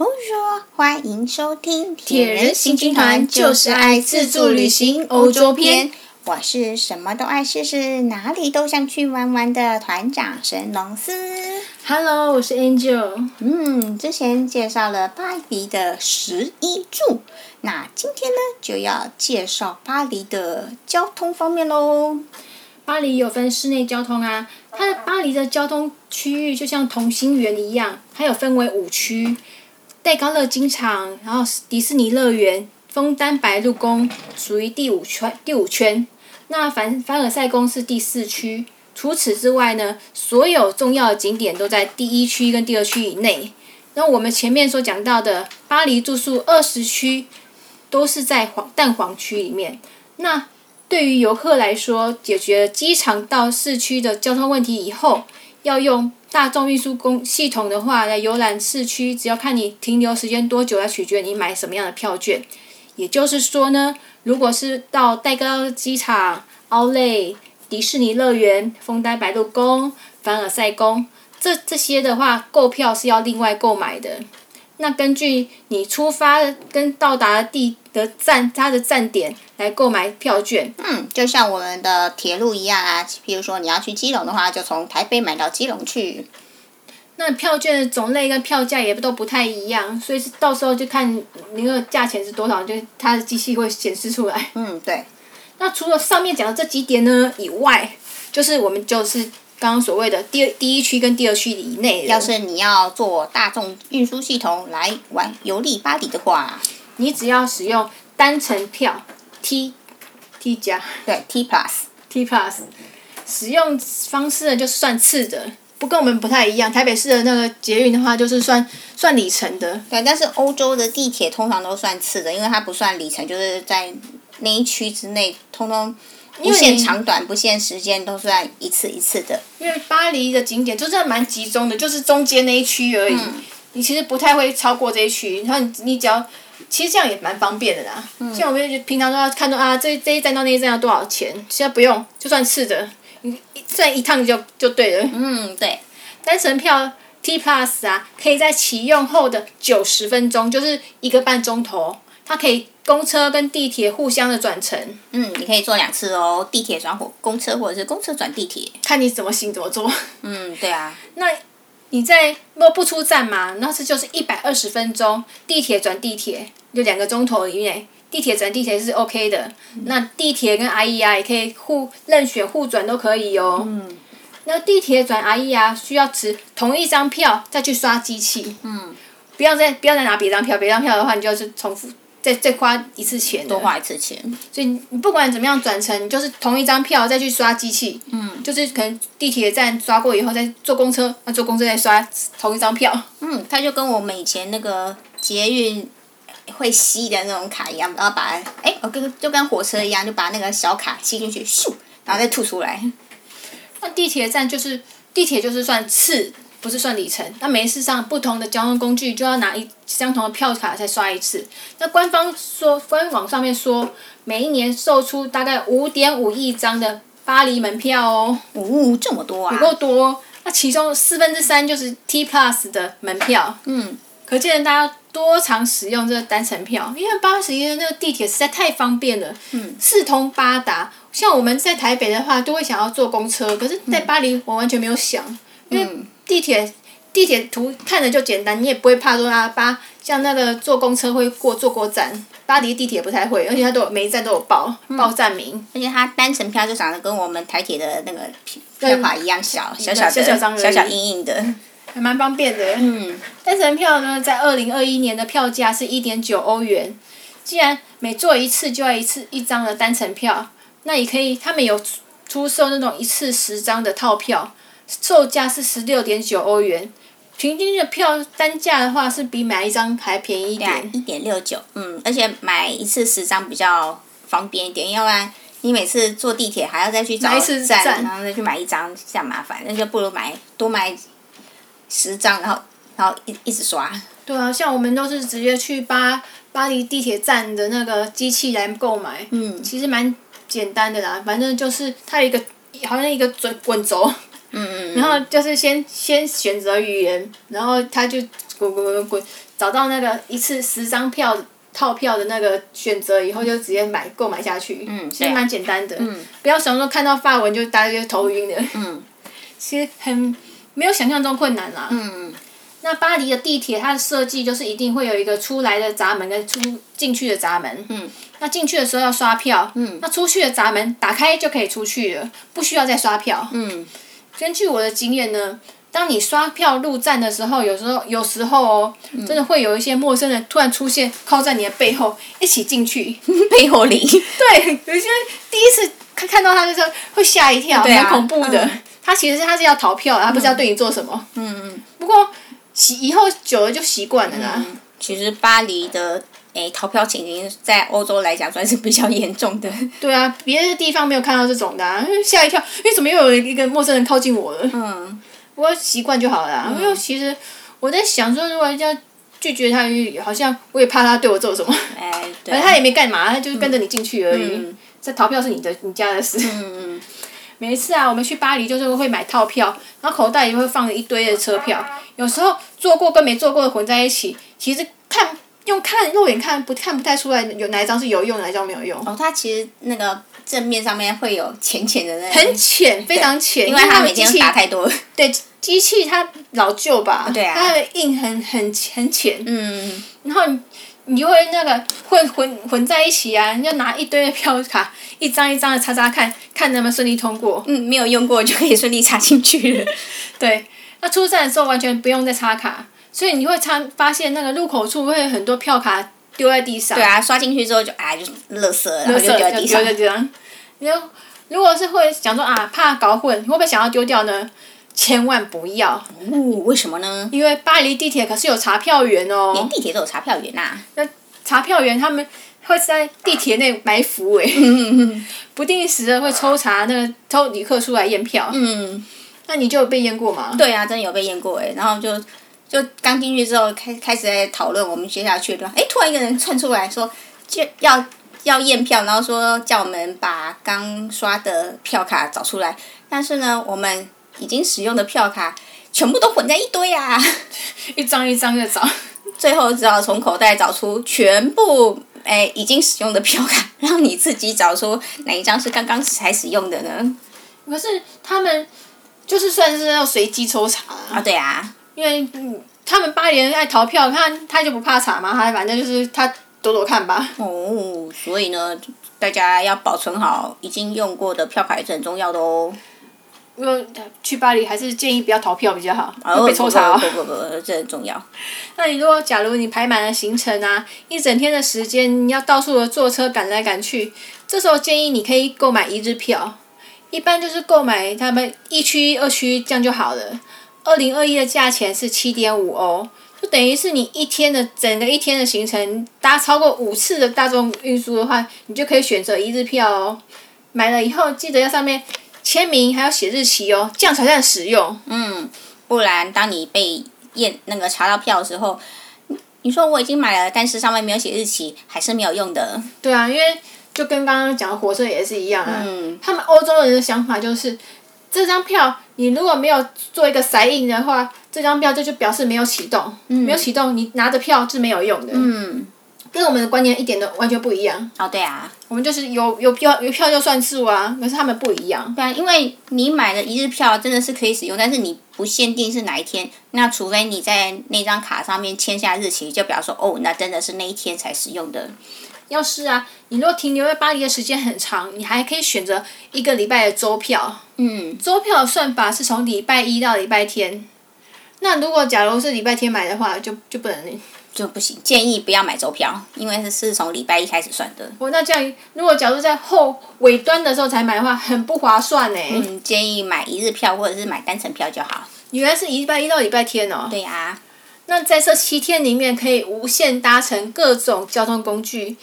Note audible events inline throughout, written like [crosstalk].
Bonjour，欢迎收听铁人行军团，就是爱自助旅行欧洲篇。我是什么都爱试试，哪里都想去玩玩的团长神龙司。Hello，我是 Angel。嗯，之前介绍了巴黎的十一柱，那今天呢就要介绍巴黎的交通方面喽。巴黎有分室内交通啊，它的巴黎的交通区域就像同心圆一样，它有分为五区，戴高乐机场，然后迪士尼乐园、枫丹白露宫属于第五圈，第五圈。那凡凡尔赛宫是第四区。除此之外呢，所有重要的景点都在第一区跟第二区以内。那我们前面所讲到的巴黎住宿二十区，都是在黄淡黄区里面。那对于游客来说，解决机场到市区的交通问题以后，要用大众运输工系统的话来游览市区，只要看你停留时间多久来取决你买什么样的票券。也就是说呢，如果是到戴高机场、奥莱、迪士尼乐园、枫丹白露宫、凡尔赛宫这这些的话，购票是要另外购买的。那根据你出发跟到达的地的站，它的站点来购买票券。嗯，就像我们的铁路一样啊，比如说你要去基隆的话，就从台北买到基隆去。那票券的种类跟票价也都不太一样，所以到时候就看那个价钱是多少，就它的机器会显示出来。嗯，对。那除了上面讲的这几点呢以外，就是我们就是。刚刚所谓的第第一区跟第二区以内，要是你要坐大众运输系统来玩游历巴黎的话，你只要使用单程票 T T 加对 T plus T plus，使用方式呢就算次的，不跟我们不太一样。台北市的那个捷运的话，就是算算里程的。对，但是欧洲的地铁通常都算次的，因为它不算里程，就是在那一区之内通通。不限长短，不限时间，都算一次一次的。因为巴黎的景点就真的蛮集中的，就是中间那一区而已。嗯、你其实不太会超过这一区，然后你你只要，其实这样也蛮方便的啦。嗯、像我们平常都要看到啊，这这一站到那一站要多少钱，现在不用，就算次的，你算一趟就就对了。嗯，对。单程票 T Plus 啊，可以在启用后的九十分钟，就是一个半钟头，它可以。公车跟地铁互相的转乘，嗯，你可以坐两次哦，地铁转火公车，或者是公车转地铁，看你怎么行怎么坐。嗯，对啊。[laughs] 那你在若不出站嘛，那这就是一百二十分钟，地铁转地铁就两个钟头以内，地铁转地铁是 OK 的。嗯、那地铁跟 I E R 也可以互任选互转都可以哦。嗯。那地铁转 I E R 需要持同一张票再去刷机器。嗯。不要再不要再拿别张票，别张票的话你就是重复。再再花一次钱，多花一次钱。所以你不管怎么样转乘，你就是同一张票再去刷机器。嗯。就是可能地铁站刷过以后，再坐公车，那坐公车再刷同一张票。嗯，它就跟我们以前那个捷运会吸的那种卡一样，然后把哎，我跟就跟火车一样，就把那个小卡吸进去，咻，然后再吐出来。那地铁站就是地铁就是算次。不是算里程，那每次上不同的交通工具就要拿一相同的票卡再刷一次。那官方说，官网上面说，每一年售出大概五点五亿张的巴黎门票哦。哦，这么多啊！不够多。那其中四分之三就是 T Plus 的门票。嗯。可见大家多常使用这个单程票，因为巴黎的那个地铁实在太方便了。嗯。四通八达，像我们在台北的话，都会想要坐公车，可是在巴黎我完全没有想，因为。地铁，地铁图看着就简单，你也不会怕说啊，巴像那个坐公车会过坐过站，巴黎地铁不太会，而且它都有每一站都有报报站名，而且它单程票就长得跟我们台铁的那个票卡一样小，小小的小小张小小硬硬的，还蛮方便的。嗯，单程票呢，在二零二一年的票价是一点九欧元，既然每坐一次就要一次一张的单程票，那也可以，他们有出售那种一次十张的套票。售价是十六点九欧元，平均的票单价的话是比买一张还便宜一点，一点六九，嗯，而且买一次十张比较方便一点，要不然你每次坐地铁还要再去找一次站，然后再去买一张，这样麻烦，那就不如买多买十张，然后然后一一直刷。对啊，像我们都是直接去巴巴黎地铁站的那个机器来购买，嗯，其实蛮简单的啦，反正就是它有一个好像一个滚滚轴。嗯。然后就是先先选择语言，然后他就滚滚滚滚找到那个一次十张票套票的那个选择以后，就直接买购买下去。嗯，其实蛮简单的。嗯。不要想说看到发文就大家就头晕的。嗯。其实很没有想象中困难啦。嗯。那巴黎的地铁，它的设计就是一定会有一个出来的闸门跟出进去的闸门。嗯。那进去的时候要刷票。嗯。那出去的闸门打开就可以出去了，不需要再刷票。嗯。根据我的经验呢，当你刷票入站的时候，有时候有时候哦，嗯、真的会有一些陌生人突然出现，靠在你的背后一起进去。[laughs] 背后里。对，有些第一次看看到他的时候会吓一跳，蛮恐怖的。嗯、他其实他是要逃票，他不知道对你做什么。嗯嗯。不过。习以后久了就习惯了啦。嗯、其实巴黎的诶逃票情形在欧洲来讲算是比较严重的。[laughs] 对啊，别的地方没有看到这种的、啊，吓一跳，因为怎么又有一个陌生人靠近我了？嗯。不过习惯就好了、啊，嗯、因为其实我在想说，如果人家拒绝他，好像我也怕他对我做什么。哎，[laughs] 对。他也没干嘛，他就是跟着你进去而已。嗯。这逃票是你的，你家的事。[laughs] 嗯嗯。每一次啊，我们去巴黎就是会买套票，然后口袋里会放一堆的车票，有时候坐过跟没坐过的混在一起，其实看用看肉眼看不看不太出来有哪一张是有用，哪一张没有用。哦，它其实那个正面上面会有浅浅的那。很浅，非常浅。因为它每天打太多。对，机器它老旧吧？对啊。它的印很很很浅。嗯。然后。你就会那个混混混在一起啊！你就拿一堆的票卡，一张一张的擦擦看，看能不能顺利通过。嗯，没有用过就可以顺利插进去了。[laughs] 对，那出站的时候完全不用再插卡，所以你会参发现那个入口处会有很多票卡丢在地上。对啊，刷进去之后就哎就垃圾，然后就丢在地上。你就如果是会想说啊怕搞混，你会不会想要丢掉呢？千万不要！哦，为什么呢？因为巴黎地铁可是有查票员哦。连地铁都有查票员呐、啊。那查票员他们会在地铁内埋伏哎，[laughs] 不定时的会抽查那个抽旅客出来验票。嗯。那你就有被验过吗？对啊，真的有被验过哎。然后就就刚进去之后开开始在讨论我们接下去的，哎，突然一个人窜出来说就要要验票，然后说叫我们把刚刷的票卡找出来，但是呢我们。已经使用的票卡全部都混在一堆啊！[laughs] 一张一张的找，[laughs] 最后只好从口袋找出全部哎已经使用的票卡，让你自己找出哪一张是刚刚才使用的呢？可是他们就是算是要随机抽查啊！啊对啊，因为嗯，他们巴黎人爱逃票，他他就不怕查嘛，他反正就是他躲躲看吧。哦，所以呢，大家要保存好已经用过的票卡也是很重要的哦。因为去巴黎还是建议不要逃票比较好，会被抽查。不不不，这很重要。[laughs] 那你如果假如你排满了行程啊，一整天的时间你要到处的坐车赶来赶去，这时候建议你可以购买一日票，一般就是购买他们一区、二区这样就好了。二零二一的价钱是七点五欧，就等于是你一天的整个一天的行程搭超过五次的大众运输的话，你就可以选择一日票哦。买了以后记得要上面。签名还要写日期哦，这样才算实用。嗯，不然当你被验那个查到票的时候，你说我已经买了，但是上面没有写日期，还是没有用的。对啊，因为就跟刚刚讲的火车也是一样啊。嗯。他们欧洲人的想法就是，这张票你如果没有做一个筛印的话，这张票就就表示没有启动，嗯、没有启动，你拿着票是没有用的。嗯。跟我们的观念一点都完全不一样。哦，对啊，我们就是有有票有票就算数啊，可是他们不一样。对啊，因为你买的一日票真的是可以使用，但是你不限定是哪一天，那除非你在那张卡上面签下日期，就表示说哦，那真的是那一天才使用的。要是啊，你若停留在巴黎的时间很长，你还可以选择一个礼拜的周票。嗯。周票的算法是从礼拜一到礼拜天，那如果假如是礼拜天买的话，就就不能。就不行，建议不要买周票，因为是是从礼拜一开始算的。哦，那这样，如果假如在后尾端的时候才买的话，很不划算呢。嗯，建议买一日票或者是买单程票就好。原来是礼拜一到礼拜天哦。对呀、啊。那在这七天里面，可以无限搭乘各种交通工具，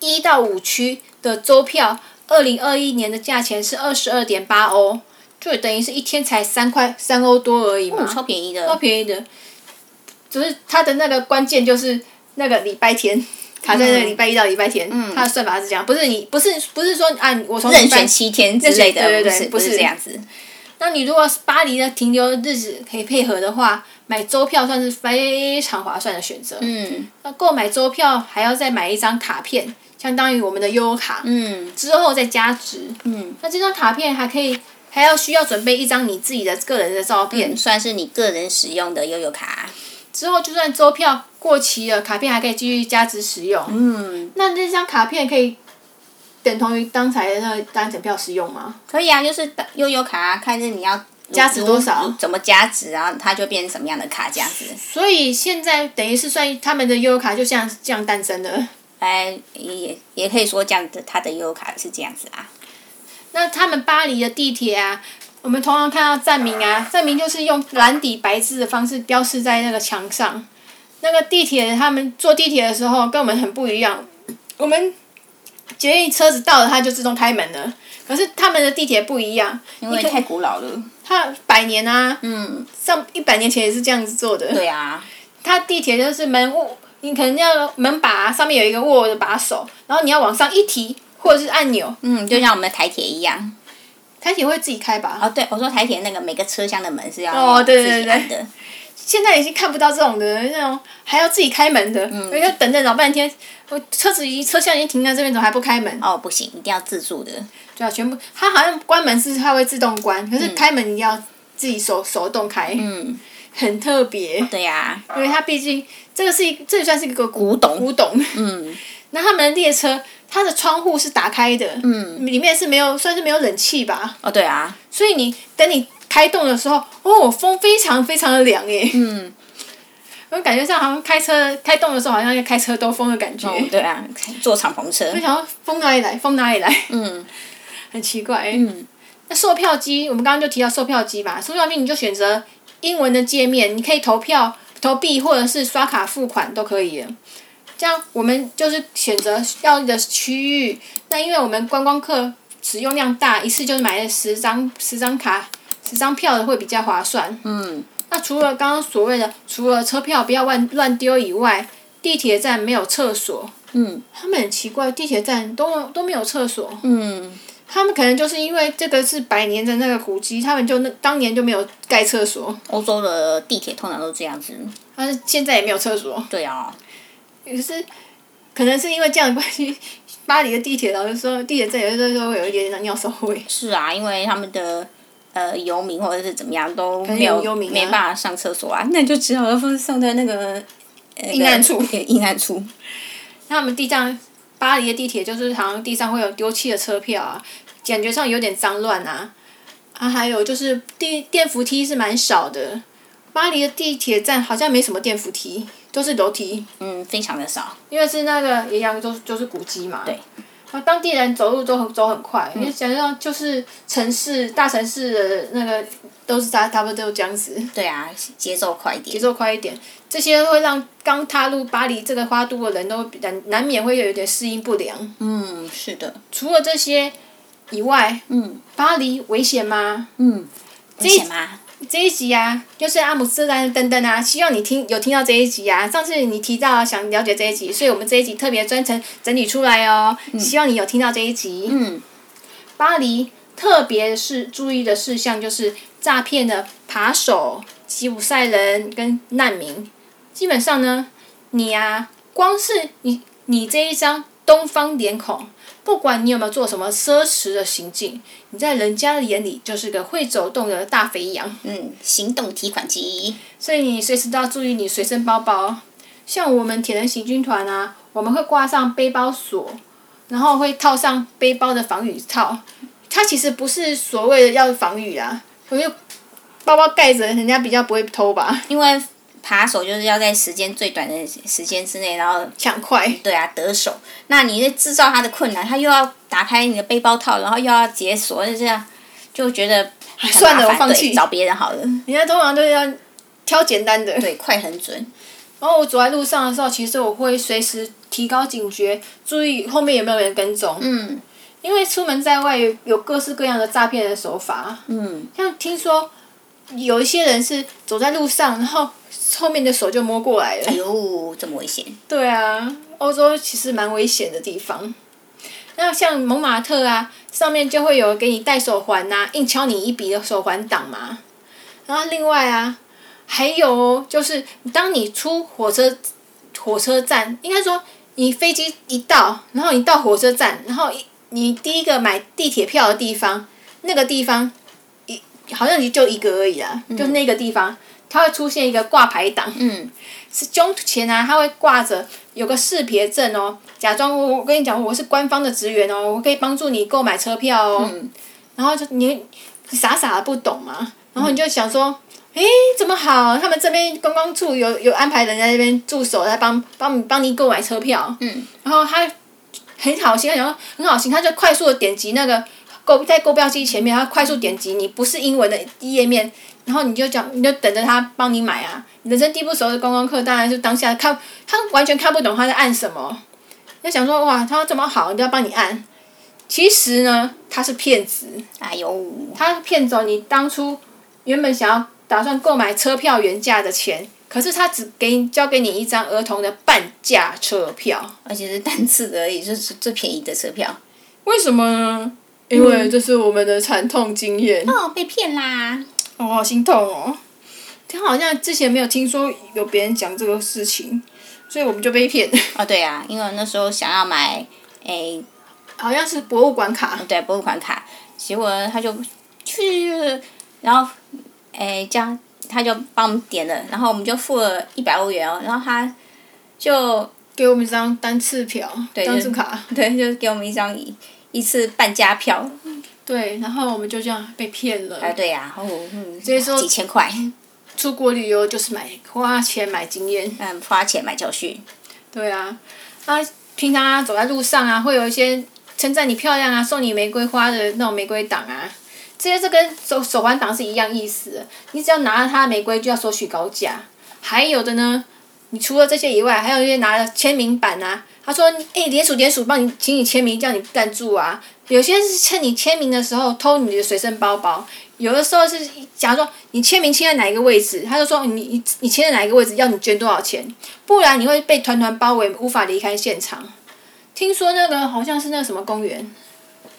一到五区的周票，二零二一年的价钱是二十二点八欧，就等于是一天才三块三欧多而已嘛。哦，超便宜的。超便宜的。就是它的那个关键就是那个礼拜天，卡在那个礼拜一到礼拜天，它的算法是这样，不是你不是不是说按我从任选七天之类的，对对对，不是这样子。那你如果是巴黎的停留日子可以配合的话，买周票算是非常划算的选择。嗯。那购买周票还要再买一张卡片，相当于我们的悠游卡。嗯。之后再加值。嗯。那这张卡片还可以，还要需要准备一张你自己的个人的照片，嗯、算是你个人使用的悠游卡。之后就算周票过期了，卡片还可以继续加值使用。嗯。那这张卡片可以。等同于刚才的那个单程票使用吗？可以啊，就是悠游卡啊，看是你要加值多少，怎么加值，然后它就变成什么样的卡这样子。所以现在等于是算他们的悠游卡就像这样诞生的。哎，也也可以说这样子，它的悠游卡是这样子啊。那他们巴黎的地铁啊，我们通常看到站名啊，站名就是用蓝底白字的方式标示在那个墙上。那个地铁，他们坐地铁的时候跟我们很不一样，我们。捷运车子到了，它就自动开门了。可是他们的地铁不一样，因为太古老了。它百年啊，嗯，上一百年前也是这样子做的。对啊。它地铁就是门握，你可能要门把上面有一个握的把手，然后你要往上一提，或者是按钮。嗯，就像我们的台铁一样。台铁会自己开吧？哦，对，我说台铁那个每个车厢的门是要哦，对对对。现在已经看不到这种的那种还要自己开门的，嗯，要等等老半天。我车子已经车厢已经停在这边，怎么还不开门？哦，不行，一定要自助的。对啊，全部它好像关门是它会自动关，可是开门你要自己手手动开。嗯。很特别。对呀、啊。因为它毕竟这个是一，这算是一个古董。古董。嗯。那他们的列车，它的窗户是打开的。嗯。里面是没有，算是没有冷气吧？哦，对啊。所以你等你开动的时候，哦，风非常非常的凉耶。嗯。我感觉像好像开车开动的时候，好像要开车兜风的感觉。哦、对啊，坐敞篷车。我想说风哪里来？风哪里来？嗯，很奇怪。嗯。那售票机，我们刚刚就提到售票机吧，售票机你就选择英文的界面，你可以投票、投币或者是刷卡付款都可以。这样我们就是选择要的区域。那因为我们观光客使用量大，一次就买了十张十张卡、十张票的会比较划算。嗯。那除了刚刚所谓的，除了车票不要乱乱丢以外，地铁站没有厕所。嗯。他们很奇怪，地铁站都都没有厕所。嗯。他们可能就是因为这个是百年的那个古迹，他们就那当年就没有盖厕所。欧洲的地铁通常都这样子。但是现在也没有厕所。对啊。可是，可能是因为这样的关系，巴黎的地铁老实说，地铁站有的时候会有一点尿骚味。是啊，因为他们的。呃，游民或者是怎么样都没有，没办法上厕所啊，那就只好放在那个阴暗处。阴暗处。那我们地上，巴黎的地铁就是好像地上会有丢弃的车票啊，感觉上有点脏乱啊。啊，还有就是电电扶梯是蛮少的，巴黎的地铁站好像没什么电扶梯，都是楼梯。嗯，非常的少。因为是那个一样，都就是古迹嘛。对。当地人走路都很走很快，你想象就是城市大城市的那个都是差差不多都这样子。对啊，节奏快一点。节奏快一点，这些会让刚踏入巴黎这个花都的人都难难免会有一点适应不良。嗯，是的。除了这些以外，嗯，巴黎危险吗？嗯，危险吗？这一集啊，就是阿姆斯特丹的灯灯啊，希望你听有听到这一集啊。上次你提到想了解这一集，所以我们这一集特别专程整理出来哦。嗯、希望你有听到这一集。嗯。巴黎特别是注意的事项就是诈骗的扒手、吉普赛人跟难民。基本上呢，你啊，光是你你这一张东方脸孔。不管你有没有做什么奢侈的行径，你在人家的眼里就是个会走动的大肥羊。嗯，行动提款机。所以你随时都要注意你随身包包。像我们铁人行军团啊，我们会挂上背包锁，然后会套上背包的防雨套。它其实不是所谓的要防雨啊，我就包包盖着，人家比较不会偷吧？因为。扒手就是要在时间最短的时间之内，然后抢快。对啊，得手。那你制造他的困难，他又要打开你的背包套，然后又要解锁，就这样，就觉得算了，我放弃，找别人好了。人家通常都要挑简单的。对，快很准。然后我走在路上的时候，其实我会随时提高警觉，注意后面有没有人跟踪。嗯。因为出门在外有有各式各样的诈骗的手法。嗯。像听说有一些人是走在路上，然后。后面的手就摸过来了。哎呦，这么危险！对啊，欧洲其实蛮危险的地方。那像蒙马特啊，上面就会有给你戴手环呐、啊，硬敲你一笔的手环党嘛。然后另外啊，还有就是当你出火车火车站，应该说你飞机一到，然后你到火车站，然后你第一个买地铁票的地方，那个地方一好像就一个而已啦，嗯、就那个地方。它会出现一个挂牌档，嗯，是胸前啊，它会挂着有个识别证哦，假装我我跟你讲，我是官方的职员哦，我可以帮助你购买车票哦，嗯、然后就你傻傻的不懂嘛，然后你就想说，诶、嗯，怎么好？他们这边观光处有有安排人在那边驻守，来帮帮你帮你购买车票，嗯，然后他很好心，然后很好心，他就快速的点击那个购在购票机前面，他快速点击你不是英文的页面。然后你就讲，你就等着他帮你买啊！人生地不熟的观光客，当然是当下看，他完全看不懂他在按什么。就想说哇，他这么好，一定要帮你按。其实呢，他是骗子。哎呦！他骗走你当初原本想要打算购买车票原价的钱，可是他只给你交给你一张儿童的半价车票，而且是单次而已，就是最便宜的车票。为什么呢？因为这是我们的惨痛经验。哦，被骗啦！哦，好心痛哦！他好像之前没有听说有别人讲这个事情，所以我们就被骗。哦，对啊，因为那时候想要买，诶，好像是博物馆卡。对，博物馆卡，结果他就去，然后，诶，这样他就帮我们点了，然后我们就付了一百欧元哦，然后他就给我们一张单次票，对单次卡，对，就给我们一张一一次半价票。对，然后我们就这样被骗了。啊，对呀，哦，嗯，所以说几千块，出国旅游就是买花钱买经验。嗯，花钱买教训。对啊，啊，平常啊走在路上啊，会有一些称赞你漂亮啊，送你玫瑰花的那种玫瑰党啊，这些是跟手手环党是一样意思的。你只要拿了他的玫瑰，就要收取高价。还有的呢，你除了这些以外，还有一些拿了签名版啊，他说，哎，联署联署，帮你请你签名，叫你赞助啊。有些是趁你签名的时候偷你的随身包包，有的时候是假如说你签名签在哪一个位置，他就说你你你签在哪一个位置，要你捐多少钱，不然你会被团团包围，无法离开现场。听说那个好像是那个什么公园，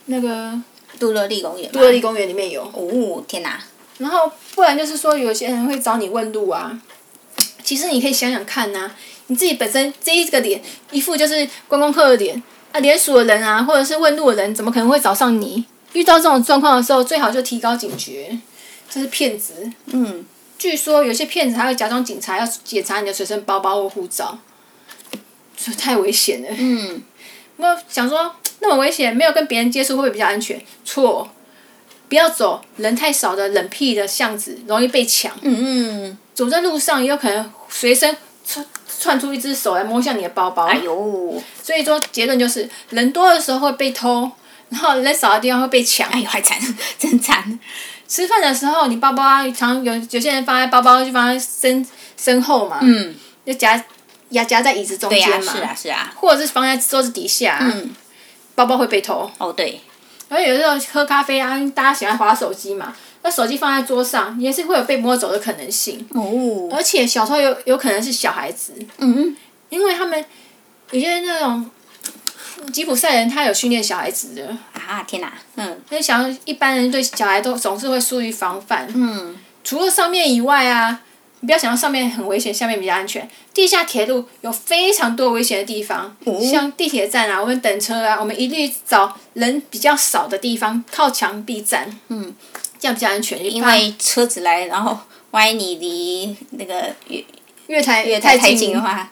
那个杜乐丽公园。杜乐丽公园里面有。哦天哪！然后不然就是说有些人会找你问路啊，其实你可以想想看呐、啊，你自己本身这一个脸一副就是观光客的脸。啊，连署的人啊，或者是问路的人，怎么可能会找上你？遇到这种状况的时候，最好就提高警觉，这是骗子。嗯。据说有些骗子还会假装警察，要检查你的随身包包或护照，这太危险了。嗯。我想说，那么危险，没有跟别人接触会不会比较安全？错，不要走人太少的冷僻的巷子，容易被抢。嗯嗯。走在路上也有可能随身窜窜出一只手来摸向你的包包，哎呦！所以说结论就是，人多的时候会被偷，然后人少的地方会被抢。哎呦，还惨，[laughs] 真惨！吃饭的时候，你包包啊，常有有些人放在包包就放在身身后嘛，嗯，就夹压夹在椅子中间嘛，是啊是啊，或者是放在桌子底下，嗯，包包会被偷。哦对，然后有时候喝咖啡啊，大家喜欢划手机嘛。那手机放在桌上，也是会有被摸走的可能性。哦。而且小时候有有可能是小孩子。嗯。因为他们有些那种吉普赛人，他有训练小孩子的。啊天哪！嗯。所以想一般人对小孩都总是会疏于防范。嗯。除了上面以外啊，你不要想到上面很危险，下面比较安全。地下铁路有非常多危险的地方，哦、像地铁站啊，我们等车啊，我们一律找人比较少的地方，靠墙壁站。嗯。这样比较安全，因为车子来，然后万一你离那个月月台月台太近的话，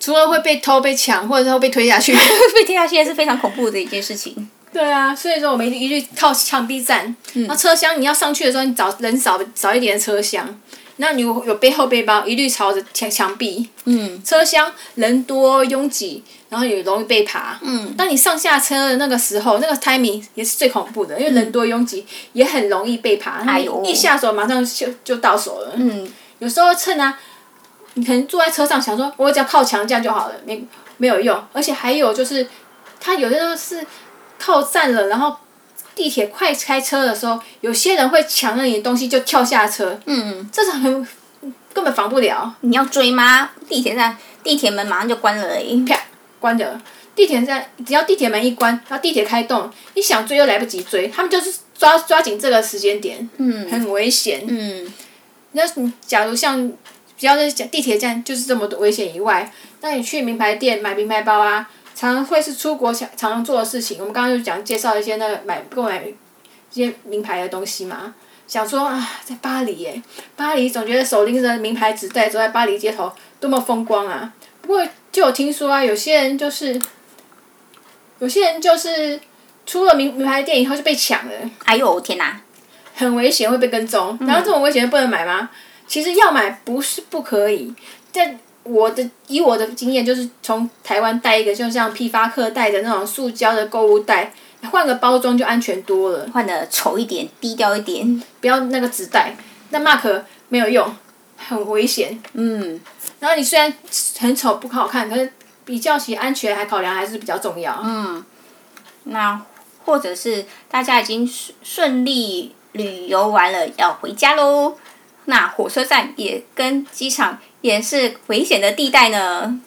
除了会被偷、被抢，或者是会被推下去，[laughs] 被推下去也是非常恐怖的一件事情。对啊，所以说我们一律靠墙壁站。嗯。那车厢你要上去的时候，你找人少少一点的车厢。那你有有背后背包，一律朝着墙墙壁。嗯。车厢人多拥挤，然后也容易被爬。嗯。当你上下车的那个时候，那个 timing 也是最恐怖的，因为人多拥挤，也很容易被爬。哎呦。一下手马上就就到手了。嗯。有时候趁啊，你可能坐在车上想说，我只要靠墙这样就好了，没没有用。而且还有就是，他有的时候是靠站了，然后。地铁快开车的时候，有些人会抢了你的东西就跳下车，嗯，这是很 [laughs] 根本防不了。你要追吗？地铁站地铁门马上就关了，欸，啪，关掉了。地铁站只要地铁门一关，然后地铁开动，你想追又来不及追，他们就是抓抓紧这个时间点，嗯，很危险。嗯，那你假如像，只要是地铁站就是这么多危险以外，那你去名牌店买名牌包啊，常常会是出国想常常做的事情。我们刚刚就讲介绍一些那个买购买一些名牌的东西嘛。想说啊，在巴黎耶，巴黎总觉得手拎着名牌纸袋走在巴黎街头多么风光啊！不过就有听说啊，有些人就是，有些人就是出了名名牌店以后就被抢了。哎呦天哪！很危险，会被跟踪。然后这种危险不能买吗？嗯、其实要买不是不可以，但我的以我的经验就是从台湾带一个，就像批发客带的那种塑胶的购物袋。换个包装就安全多了。换的丑一点，低调一点，不要那个纸袋，那 mark 没有用，很危险。嗯。然后你虽然很丑不好看，可是比较起安全还考量还是比较重要。嗯。那或者是大家已经顺顺利旅游完了，要回家喽。那火车站也跟机场也是危险的地带呢。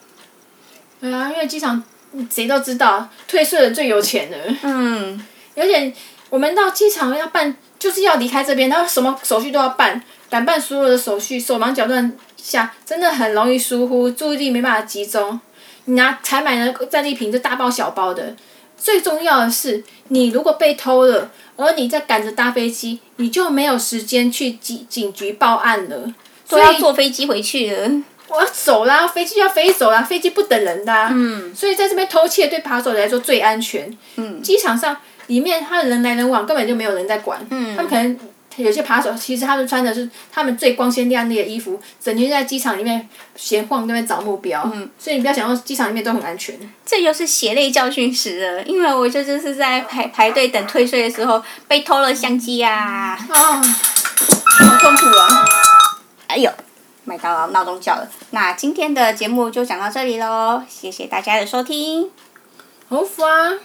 对啊，因为机场。谁都知道，退税的最有钱的。嗯，而且我们到机场要办，就是要离开这边，然后什么手续都要办，赶办所有的手续，手忙脚乱下，真的很容易疏忽，注意力没办法集中。你拿采买的战利品就大包小包的，最重要的是，你如果被偷了，而你在赶着搭飞机，你就没有时间去警警局报案了，都要坐飞机回去了。我要走啦，飞机要飞走啦，飞机不等人的、啊。嗯。所以在这边偷窃对扒手来说最安全。嗯。机场上里面他的人来人往，根本就没有人在管。嗯。他们可能有些扒手，其实他们穿的是他们最光鲜亮丽的衣服，整天在机场里面闲晃，那边找目标。嗯。所以你不要想说机场里面都很安全。这又是血泪教训史了，因为我就是在排排队等退税的时候被偷了相机呀、啊。啊。好痛苦啊！哎呦。麦当劳闹钟叫了，那今天的节目就讲到这里喽，谢谢大家的收听，好烦。